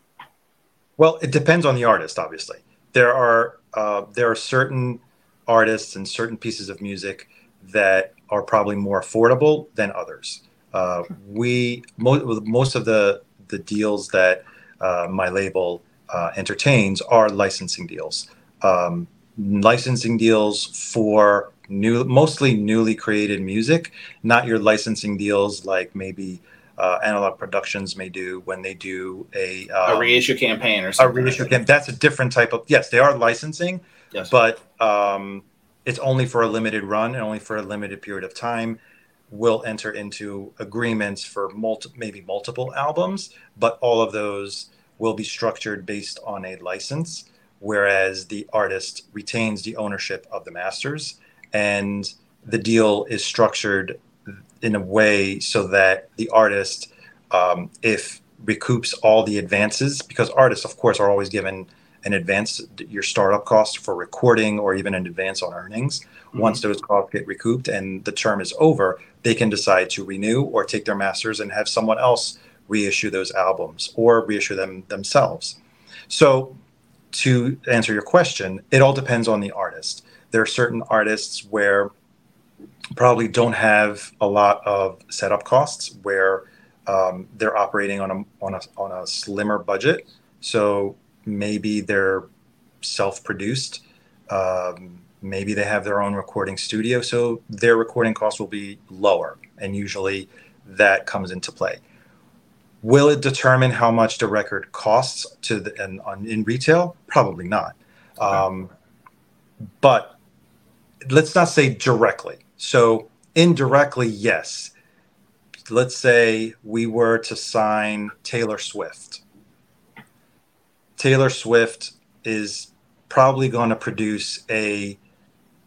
Well, it depends on the artist. Obviously, there are uh, there are certain artists and certain pieces of music that are probably more affordable than others. Uh, we mo- most of the the deals that uh, my label uh, entertains are licensing deals. Um, licensing deals for new, mostly newly created music, not your licensing deals like maybe uh, Analog Productions may do when they do a a um, reissue campaign or something. a reissue camp. That's a different type of yes, they are licensing, yes but um, it's only for a limited run and only for a limited period of time. We'll enter into agreements for multi- maybe multiple albums, but all of those will be structured based on a license, whereas the artist retains the ownership of the masters, and the deal is structured in a way so that the artist, um, if recoups all the advances, because artists, of course, are always given an advance, your startup cost for recording or even an advance on earnings. Mm-hmm. Once those costs get recouped and the term is over, they can decide to renew or take their masters and have someone else reissue those albums or reissue them themselves. So, to answer your question, it all depends on the artist. There are certain artists where probably don't have a lot of setup costs where um, they're operating on a, on a on a slimmer budget. So maybe they're self-produced. Um, maybe they have their own recording studio, so their recording costs will be lower, and usually that comes into play. Will it determine how much the record costs to the and on in retail? Probably not. Um, but let's not say directly. So indirectly, yes. Let's say we were to sign Taylor Swift. Taylor Swift is probably going to produce a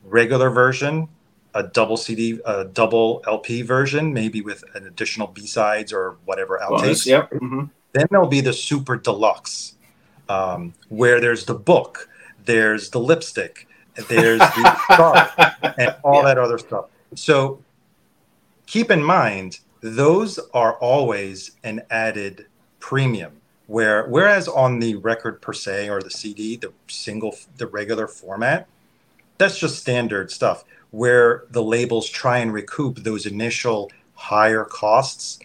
regular version, a double CD, a double LP version, maybe with an additional B sides or whatever outtakes. yep hmm Then there'll be the super deluxe, um, where there's the book, there's the lipstick, there's the scarf, and all that other stuff. So keep in mind, those are always an added premium. Where whereas on the record per se or the CD, the single, the regular format, that's just standard stuff. Where the labels try and recoup those initial higher costs,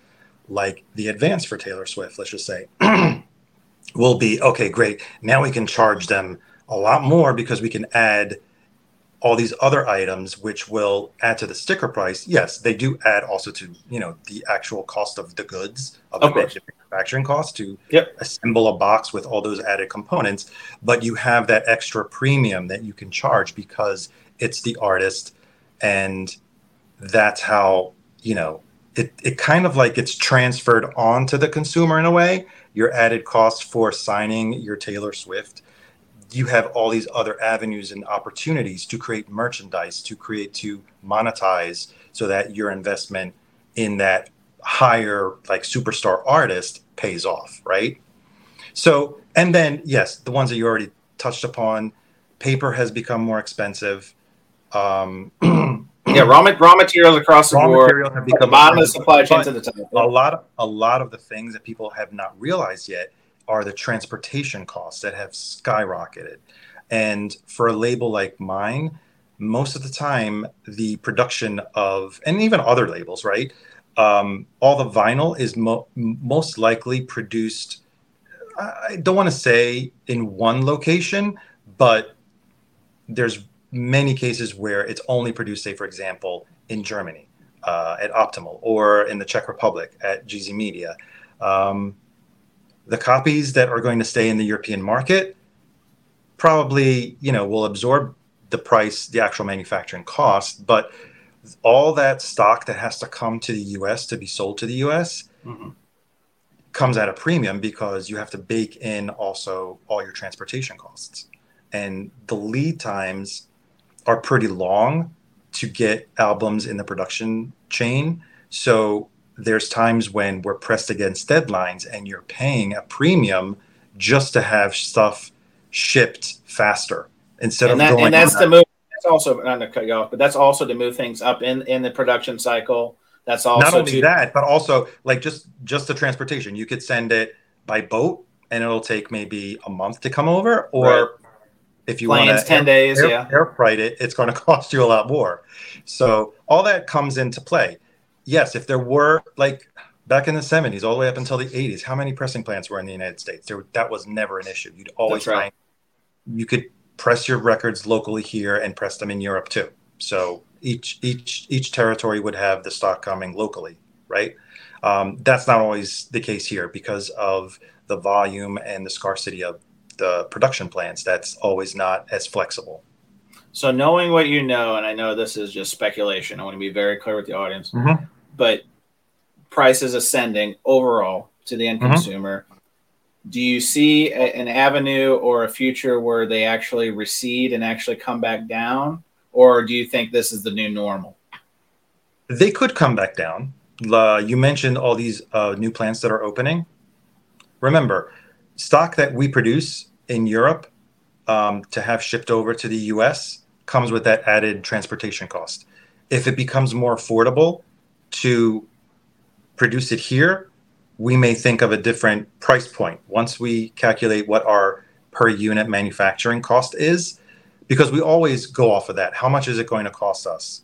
like the advance for Taylor Swift, let's just say, will be okay, great. Now we can charge them a lot more because we can add all these other items which will add to the sticker price yes they do add also to you know the actual cost of the goods of, Of the manufacturing cost to Yep. assemble a box with all those added components. But you have that extra premium that you can charge because it's the artist and that's how you know it, it kind of like it's transferred on to the consumer in a way. Your added cost for signing your taylor swift you have all these other avenues and opportunities to create merchandise to create to monetize so that your investment in that higher like superstar artist pays off right so and then yes the ones that you already touched upon paper has become more expensive um Yeah, raw, raw materials across the raw board. material have the become bottom of the supply chain But to the top. a lot of a lot of the things that people have not realized yet are the transportation costs that have skyrocketed and for a label like mine most of the time the production of and even other labels right um, all the vinyl is mo- most likely produced i don't want to say in one location but there's many cases where it's only produced say for example in germany uh, at Optimal or in the Czech Republic at GZ Media. Um, the copies that are going to stay in the European market probably, you know, will absorb the price, the actual manufacturing cost, but all that stock that has to come to the US to be sold to the US Mhm. comes at a premium because you have to bake in also all your transportation costs. And the lead times are pretty long to get albums in the production chain. So there's times when we're pressed against deadlines and you're paying a premium just to have stuff shipped faster instead and, of that, going and that's to move. That's also not to cut you off, but that's also to move things up in in the production cycle. That's also not only to, that, but also like just just the transportation. You could send it by boat and it'll take maybe a month to come over, or Right. if you want to ten days. air, yeah, air freight it, it's going to cost you a lot more. So all that comes into play. Yes, if there were like back in the 70s, all the way up until the 80s, how many pressing plants were in the United States? There, that was never an issue. You'd always right. find you could press your records locally here and press them in Europe too. So each each each territory would have the stock coming locally, right? Um, that's not always the case here because of the volume and the scarcity of the production plants. That's always not as flexible. So knowing what you know, and I know this is just speculation. I want to be very clear with the audience, Mhm. But prices ascending overall to the end Mhm. consumer. Do you see a, an avenue or a future where they actually recede and actually come back down, or do you think this is the new normal? They could come back down. Uh, you mentioned all these uh, new plants that are opening. Remember, stock that we produce in Europe um, to have shipped over to the US comes with that added transportation cost. If it becomes more affordable to produce it here, we may think of a different price point once we calculate what our per unit manufacturing cost is, because we always go off of that. How much is it going to cost us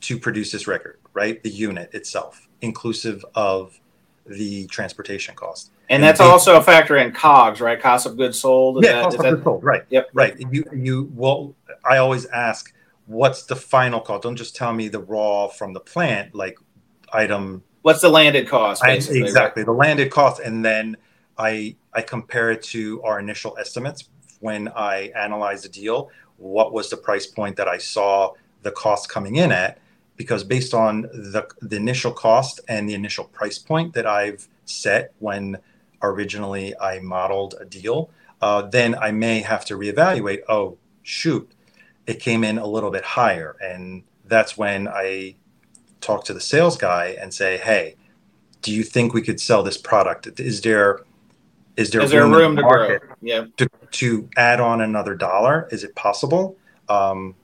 to produce this record, right? The unit itself, inclusive of the transportation cost. And And that's they- also a factor in COGS, right? Cost of goods sold. Yeah, that- cost of that- goods sold, right? Yep. Right. You you well, I always ask, what's the final cost? Don't just tell me the raw from the plant, like item What's the landed cost? I- Basically, right? exactly the landed cost, and then I I compare it to our initial estimates when I analyze the deal. What was the price point that I saw the cost coming in at? Because based on the the initial cost and the initial price point that I've set when originally I modeled a deal, uh, then I may have to reevaluate. Oh shoot, it came in a little bit higher, and that's when I talk to the sales guy and say, "Hey, do you think we could sell this product? Is there is there Is there in room to grow? Yeah. to, to add on another dollar? Is it possible?" Um,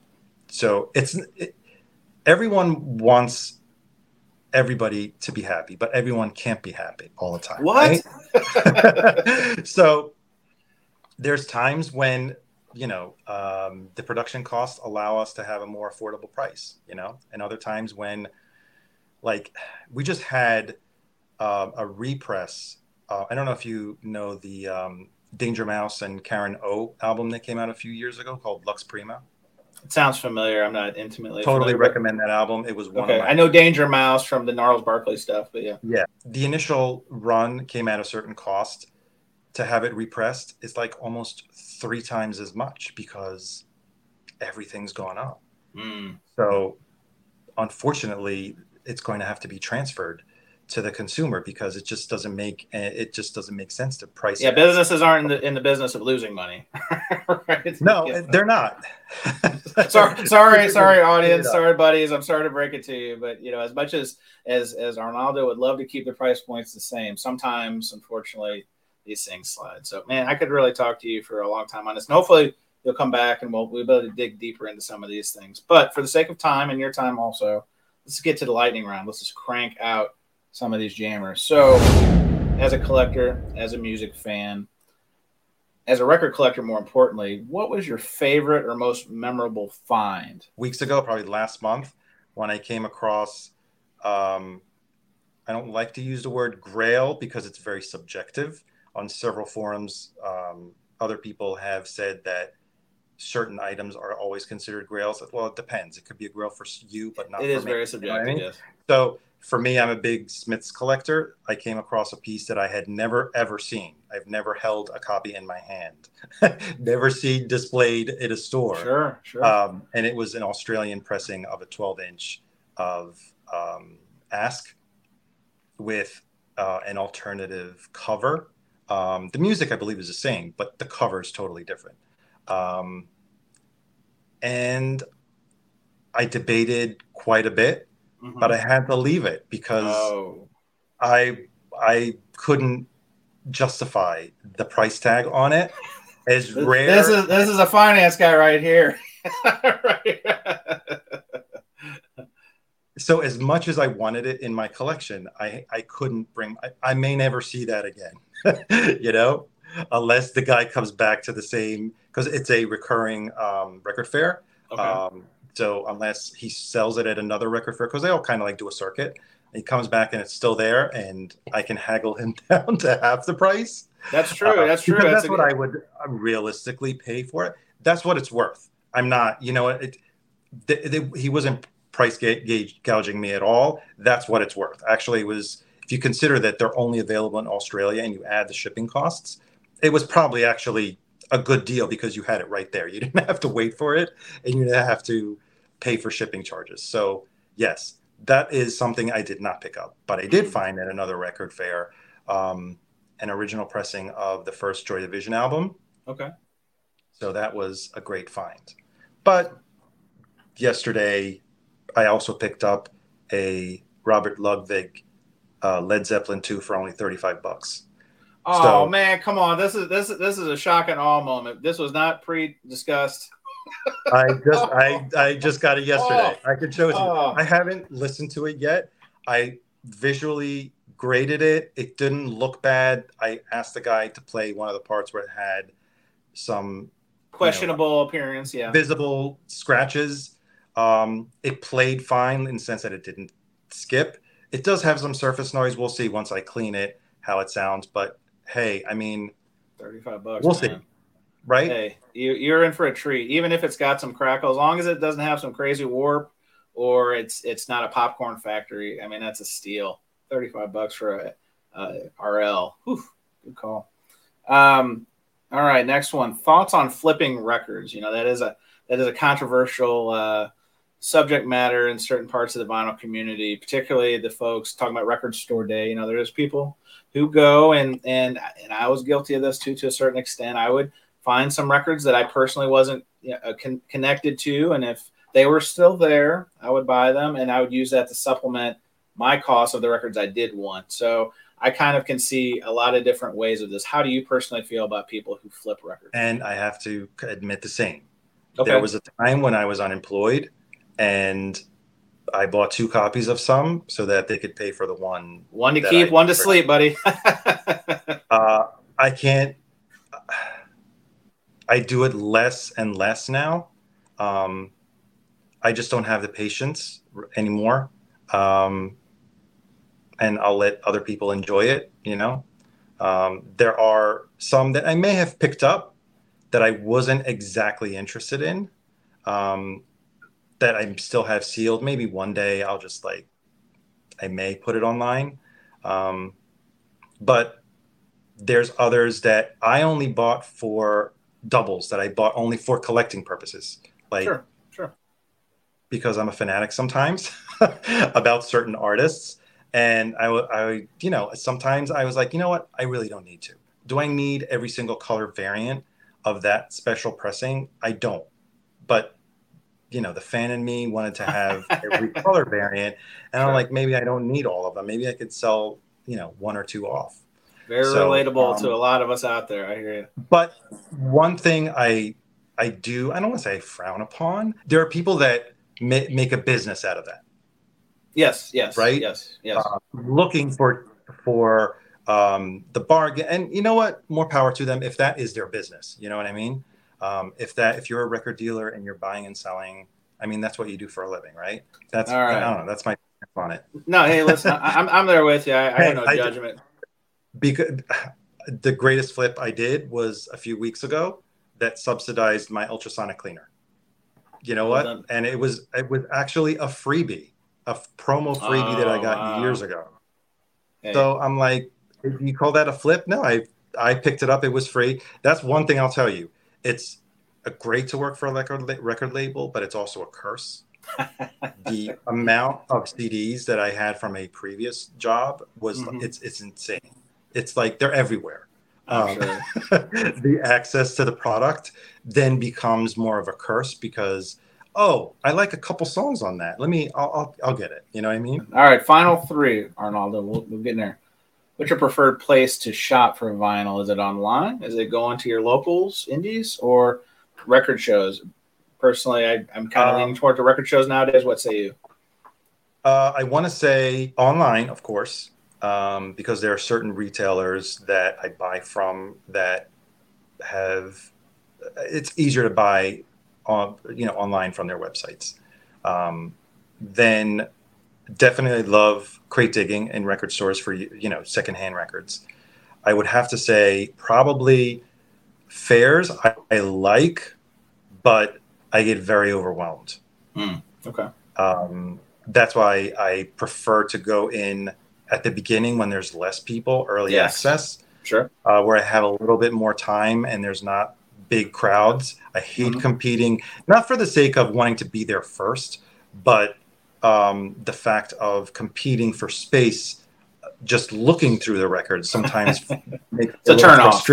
so it's it, everyone wants everybody to be happy, but everyone can't be happy all the time. What? right? so there's times when you know um, the production costs allow us to have a more affordable price you know and other times when like we just had uh, a repress uh, i don't know if you know the um, danger mouse and karen o album that came out a few years ago called lux prima It sounds familiar. I'm not intimately totally familiar, recommend that album. It was one Okay, of my I know Danger Mouse from the Gnarls Barkley stuff, but yeah. Yeah. The initial run came at a certain cost. To have it repressed is like almost three times as much because everything's gone up. Mm. So unfortunately, it's going to have to be transferred to the consumer because it just doesn't make eh, it just doesn't make sense to price Yeah, it. businesses aren't in the, in the business of losing money. right? No, Yeah. they're not. sorry, sorry, sorry, audience, sorry, buddies. I'm sorry to break it to you, but you know, as much as as as Arnaldo would love to keep the price points the same, sometimes, unfortunately, these things slide. So, man, I could really talk to you for a long time on this, and hopefully, you'll come back and we'll we'll be able to dig deeper into some of these things. But for the sake of time and your time, also, let's get to the lightning round. Let's just crank out some of these jammers. So, as a collector, as a music fan, as a record collector, more importantly, what was your favorite or most memorable find? Weeks ago, probably last month, when I came across um, I don't like to use the word grail because it's very subjective. On several forums, um, other people have said that certain items are always considered grails. Well, it depends. It could be a grail for you, but not It for is me. very You know I subjective. mean? Yes. So for me, I'm a big Smiths collector. I came across a piece that I had never ever seen. I've never held a copy in my hand, never seen displayed in a store. Sure, sure. Um, and it was an Australian pressing of a 12 inch of um, Ask with uh, an alternative cover. Um, the music, I believe, is the same, but the cover is totally different. Um, and I debated quite a bit, Mhm. but I had to leave it because oh, I I couldn't justify the price tag on it. As this, rare, this is this is a finance guy right here. right. so as much as I wanted it in my collection, I I couldn't bring. I, I may never see that again, you know, unless the guy comes back to the same because it's a recurring um, record fair. Okay. Um, so unless he sells it at another record fair, because they all kind of like do a circuit, he comes back and it's still there, and I can haggle him down to half the price. that's true. Uh, that's true. That's, That's, what good- I would uh, realistically pay for it. That's what it's worth. I'm not, you know, it. th th he wasn't price ga- gauge gouging me at all. That's what it's worth. Actually, it was. If you consider that they're only available in Australia and you add the shipping costs, it was probably actually a good deal because you had it right there. You didn't have to wait for it, and you didn't have to pay for shipping charges. So yes, that is something I did not pick up, but I did find at another record fair um, an original pressing of the first Joy Division album. okay. So that was a great find. But yesterday, I also picked up a Robert Ludwig uh, Led Zeppelin 2 for only 35 bucks. Oh So- man, come on! This is this is this is a shock and awe moment. This was not pre-discussed. I just I, I just got it yesterday. I could show it to you. Oh. I haven't listened to it yet. I visually graded it. It didn't look bad. I asked the guy to play one of the parts where it had some Questionable appearance. Yeah. visible scratches. Um, it played fine in the sense that it didn't skip. It does have some surface noise. We'll see once I clean it how it sounds. But hey, I mean, Thirty-five bucks. We'll see. right? Hey, you, you're in for a treat. Even if it's got some crackle, as long as it doesn't have some crazy warp, or it's it's not a popcorn factory. I mean, that's a steal. Thirty-five bucks for a, a RL. Whew, good call. Um, all right, next one. Thoughts on flipping records? You know that is a that is a controversial uh, subject matter in certain parts of the vinyl community, particularly the folks talking about record store day. You know, there's people who go and and and I was guilty of this too to a certain extent. I would find some records that I personally wasn't you know, con- connected to, and if they were still there, I would buy them, and I would use that to supplement my cost of the records I did want. So I kind of can see a lot of different ways of this. How do you personally feel about people who flip records? And I have to admit the same. Okay. There was a time when I was unemployed and I bought two copies of some so that they could pay for the one. one to keep, I- one to sleep, buddy. Uh, I can't. I do it less and less now. Um, I just don't have the patience anymore. Um, and I'll let other people enjoy it, you know. Um, there are some that I may have picked up that I wasn't exactly interested in. That I still have sealed. Maybe one day I'll just like, I may put it online. Um, but there's others that I only bought for doubles that I bought only for collecting purposes. Like, Sure, sure. because I'm a fanatic sometimes about certain artists. And I, I, you know, sometimes I was like, you know what? I really don't need to. Do I need every single color variant of that special pressing? I don't. But, you know, the fan in me wanted to have every color variant. And Sure. I'm like, maybe I don't need all of them. Maybe I could sell, you know, one or two off. Very So, relatable um, to a lot of us out there. I hear you. But one thing I I do I don't want to say frown upon. There are people that ma- make a business out of that, Yes, yes, Right? Yes, yes. uh, looking for for um, the bargain. And you know what? More power to them if that is their business. You know what I mean? Um, if that if you're a record dealer and you're buying and selling, I mean that's what you do for a living, right? That's All right. I don't know. That's my on it. no, hey, listen, I, I'm I'm there with you. I, I Hey, have no I- judgment. because the greatest flip I did was a few weeks ago that subsidized my ultrasonic cleaner. You know Well what? done. And it was it was actually a freebie, a promo freebie that I Oh, got wow. years ago. Hey, So I'm like, you call that a flip? No, I I picked it up. It was free. That's one thing I'll tell you. It's a great to work for a record record label, but it's also a curse. the amount of CDs that I had from a previous job was Mhm. it's it's insane. It's like they're everywhere. Um, sure. the access to the product then becomes more of a curse because oh, I like a couple songs on that. Let me I'll I'll, I'll get it. You know what I mean? All right, final three, Arnaldo. We'll, we'll get in there. What's your preferred place to shop for vinyl? Is it online? Is it going to your locals, indies, or record shows? Personally, I, I'm kind of Um, leaning toward the record shows nowadays. What say you? Uh, I want to say online, of course, um, because there are certain retailers that I buy from that have. It's easier to buy on you know online from their websites. Um, then definitely love crate digging in record stores for you know secondhand records. I would have to say probably fairs I, I like, but I get very overwhelmed Okay. um, that's why I prefer to go in at the beginning when there's less people, early Yes. access, Sure. uh, where I have a little bit more time and there's not big crowds. I hate Mhm. competing, not for the sake of wanting to be there first, but um, the fact of competing for space. Just looking through the records sometimes makes It's a turn off.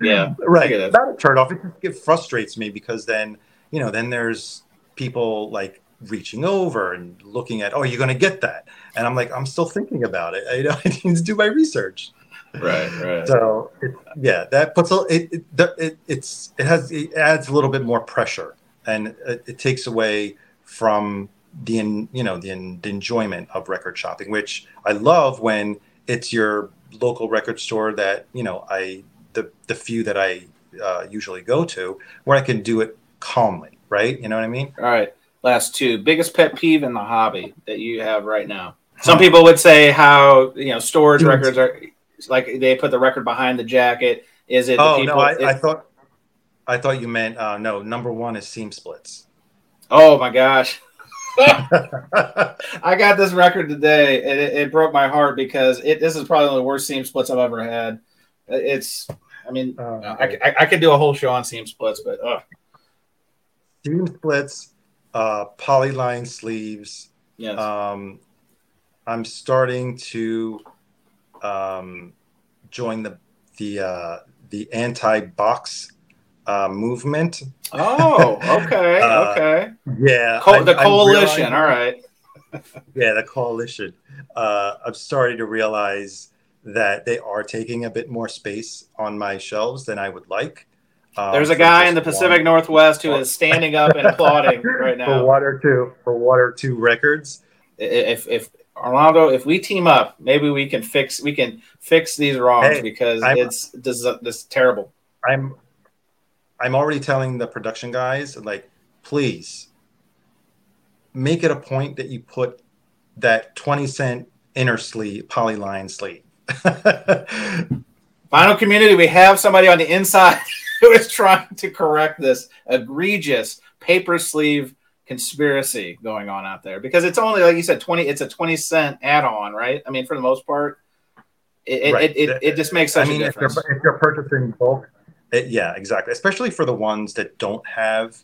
Yeah. right get it. not a turn off it, it frustrates me because then you know then there's people like reaching over and looking at oh you're going to get that and i'm like i'm still thinking about it i, I need to do my research Right. Right. so it, yeah that puts a it, it, it it's it has it adds a little bit more pressure and it, it takes away from the en- you know the, en- the enjoyment of record shopping which i love when it's your local record store that you know i the the few that i uh, usually go to where i can do it calmly right you know what i mean All right. Last two. Biggest pet peeve in the hobby that you have right now. Some people would say how you know storage Dude. records are like they put the record behind the jacket. Is it the oh people? no I, it- I thought i thought you meant uh, no number one is seam splits oh my gosh. I got this record today, and it, it broke my heart because it. This is probably one of the worst seam splits I've ever had. It's. I mean, Oh, I, I, I could do a whole show on seam splits, but ugh. seam splits uh polyline sleeves yes. um, I'm starting to um, join the the uh, the anti-box uh, movement. oh, okay, uh, okay. Yeah, Co- the coalition. All right. Yeah, the coalition. Uh, I'm starting to realize that they are taking a bit more space on my shelves than I would like. Um, There's a guy in the Pacific one- Northwest who is standing up and applauding right for now. one or two for one or two records. If if Arnaldo, if we team up, maybe we can fix we can fix these wrongs Hey, because I'm- it's this this terrible. I'm I'm already telling the production guys like please make it a point that you put that 20 cent inner sleeve polyline sleeve. Vinyl community, we have somebody on the inside who is trying to correct this egregious paper sleeve conspiracy going on out there because it's only like you said 20 it's a 20 cent add-on right i mean for the most part it, right. it, it, it, just makes such I mean, if you're, if you're purchasing bulk it, yeah exactly. Especially for the ones that don't have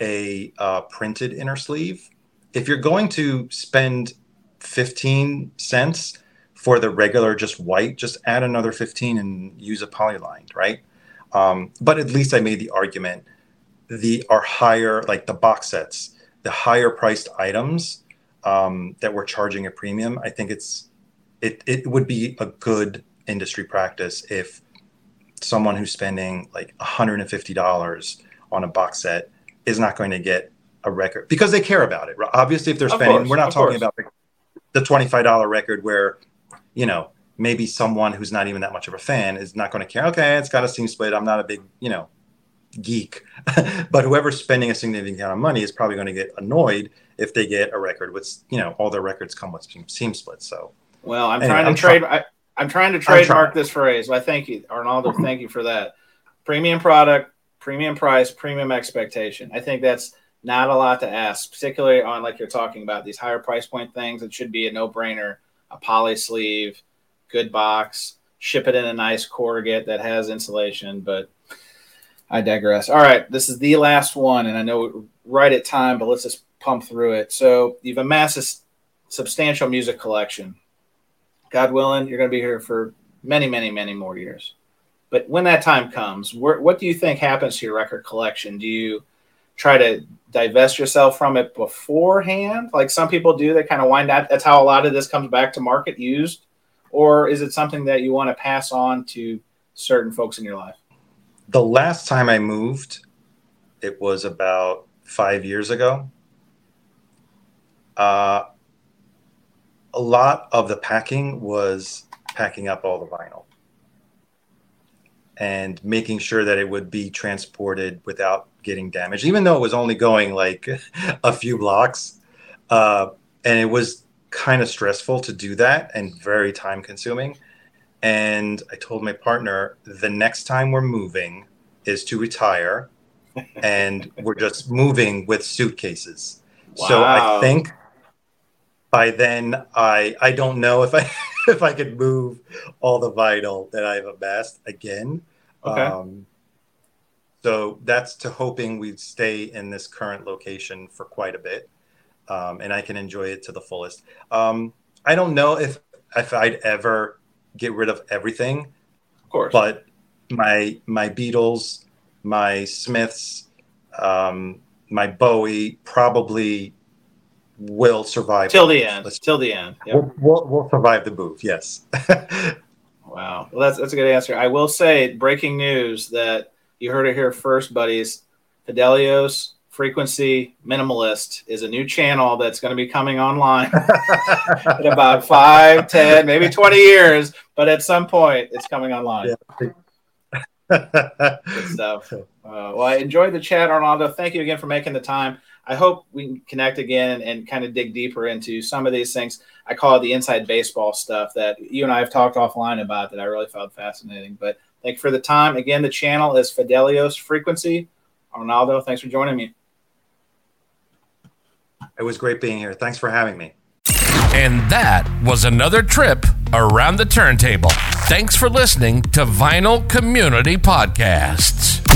a uh, printed inner sleeve. If you're going to spend 15 cents for the regular just white just add another 15 and use a polylined right? Um, but at least i made the argument the are higher like the box sets the higher priced items um, that we're charging a premium i think it's it, it would be a good industry practice if someone who's spending like $150 on a box set is not going to get a record because they care about it. Obviously, if they're spending, course, we're not talking course. about the, the $25 record where, you know, maybe someone who's not even that much of a fan is not going to care. Okay, it's got a seam split. I'm not a big, you know, geek. but whoever's spending a significant amount of money is probably going to get annoyed if they get a record with, you know, all their records come with seam splits. So, well, I'm anyway, trying to I'm trade. Try- I, am trying to trademark this phrase. Well, thank you, Arnaldo. thank you for that. Premium product, premium price, premium expectation. I think that's not a lot to ask, particularly on like you're talking about these higher price point things. It should be a no brainer. A poly sleeve, good box, ship it in a nice corrugate that has insulation. But I digress. All right, this is the last one, and I know right at time, but let's just pump through it. So you've amassed a substantial music collection. God willing, you're going to be here for many, many, many more years. But when that time comes, what do you think happens to your record collection? Do you try to divest yourself from it beforehand, like some people do? They kind of wind out. That's how a lot of this comes back to market used, or is it something that you want to pass on to certain folks in your life? The last time I moved, it was about five years ago. Uh, a lot of the packing was packing up all the vinyl and making sure that it would be transported without getting damaged, even though it was only going like a few blocks. Uh, and it was kind of stressful to do that and very time consuming. And I told my partner the next time we're moving is to retire and we're just moving with suitcases. Wow. So I think by then I I don't know if I if I could move all the vinyl that I've amassed again. Okay. Um, so that's to hoping we'd stay in this current location for quite a bit, um, and I can enjoy it to the fullest. Um, I don't know if if I'd ever get rid of everything, of course, but my my Beatles, my Smiths, um, my Bowie probably will survive till the end. Let's, till the end. Yep. We'll, we'll, we'll survive the move. Yes. wow. Well, that's that's a good answer. I will say, breaking news that you heard it here first, buddies. Fidelios Frequency Minimalist is a new channel that's going to be coming online in about five, ten, maybe 20 years, but at some point it's coming online. Yeah. Good stuff. Uh, well, I enjoyed the chat, Arnaldo. Thank you again for making the time. I hope we can connect again and kind of dig deeper into some of these things. I call it the inside baseball stuff that you and I have talked offline about that I really found fascinating. But thank you for the time. Again, the channel is Fidelios Frequency. Arnaldo, thanks for joining me. It was great being here. Thanks for having me. And that was another trip around the turntable. Thanks for listening to Vinyl Community Podcasts.